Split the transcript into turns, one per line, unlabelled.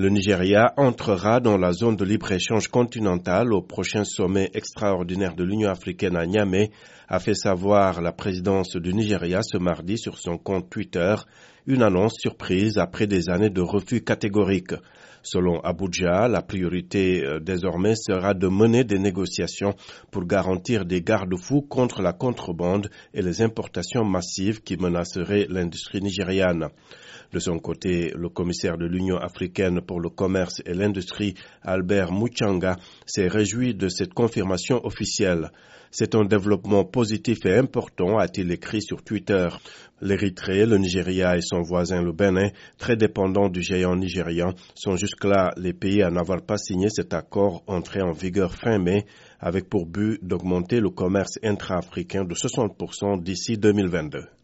Le Nigeria entrera dans la zone de libre-échange continentale au prochain sommet extraordinaire de l'Union africaine à Niamey, a fait savoir la présidence du Nigeria ce mardi sur son compte Twitter, une annonce surprise après des années de refus catégoriques. Selon Abuja, la priorité euh, désormais sera de mener des négociations pour garantir des garde-fous contre la contrebande et les importations massives qui menaceraient l'industrie nigériane. De son côté, le commissaire de l'Union africaine pour le commerce et l'industrie, Albert Muchanga, s'est réjoui de cette confirmation officielle. C'est un développement positif et important, a-t-il écrit sur Twitter. L'Érythrée, le Nigeria et son voisin le Bénin, très dépendants du géant nigérian, sont jusque-là les pays à n'avoir pas signé cet accord entré en vigueur fin mai, avec pour but d'augmenter le commerce intra-africain de 60% d'ici 2022.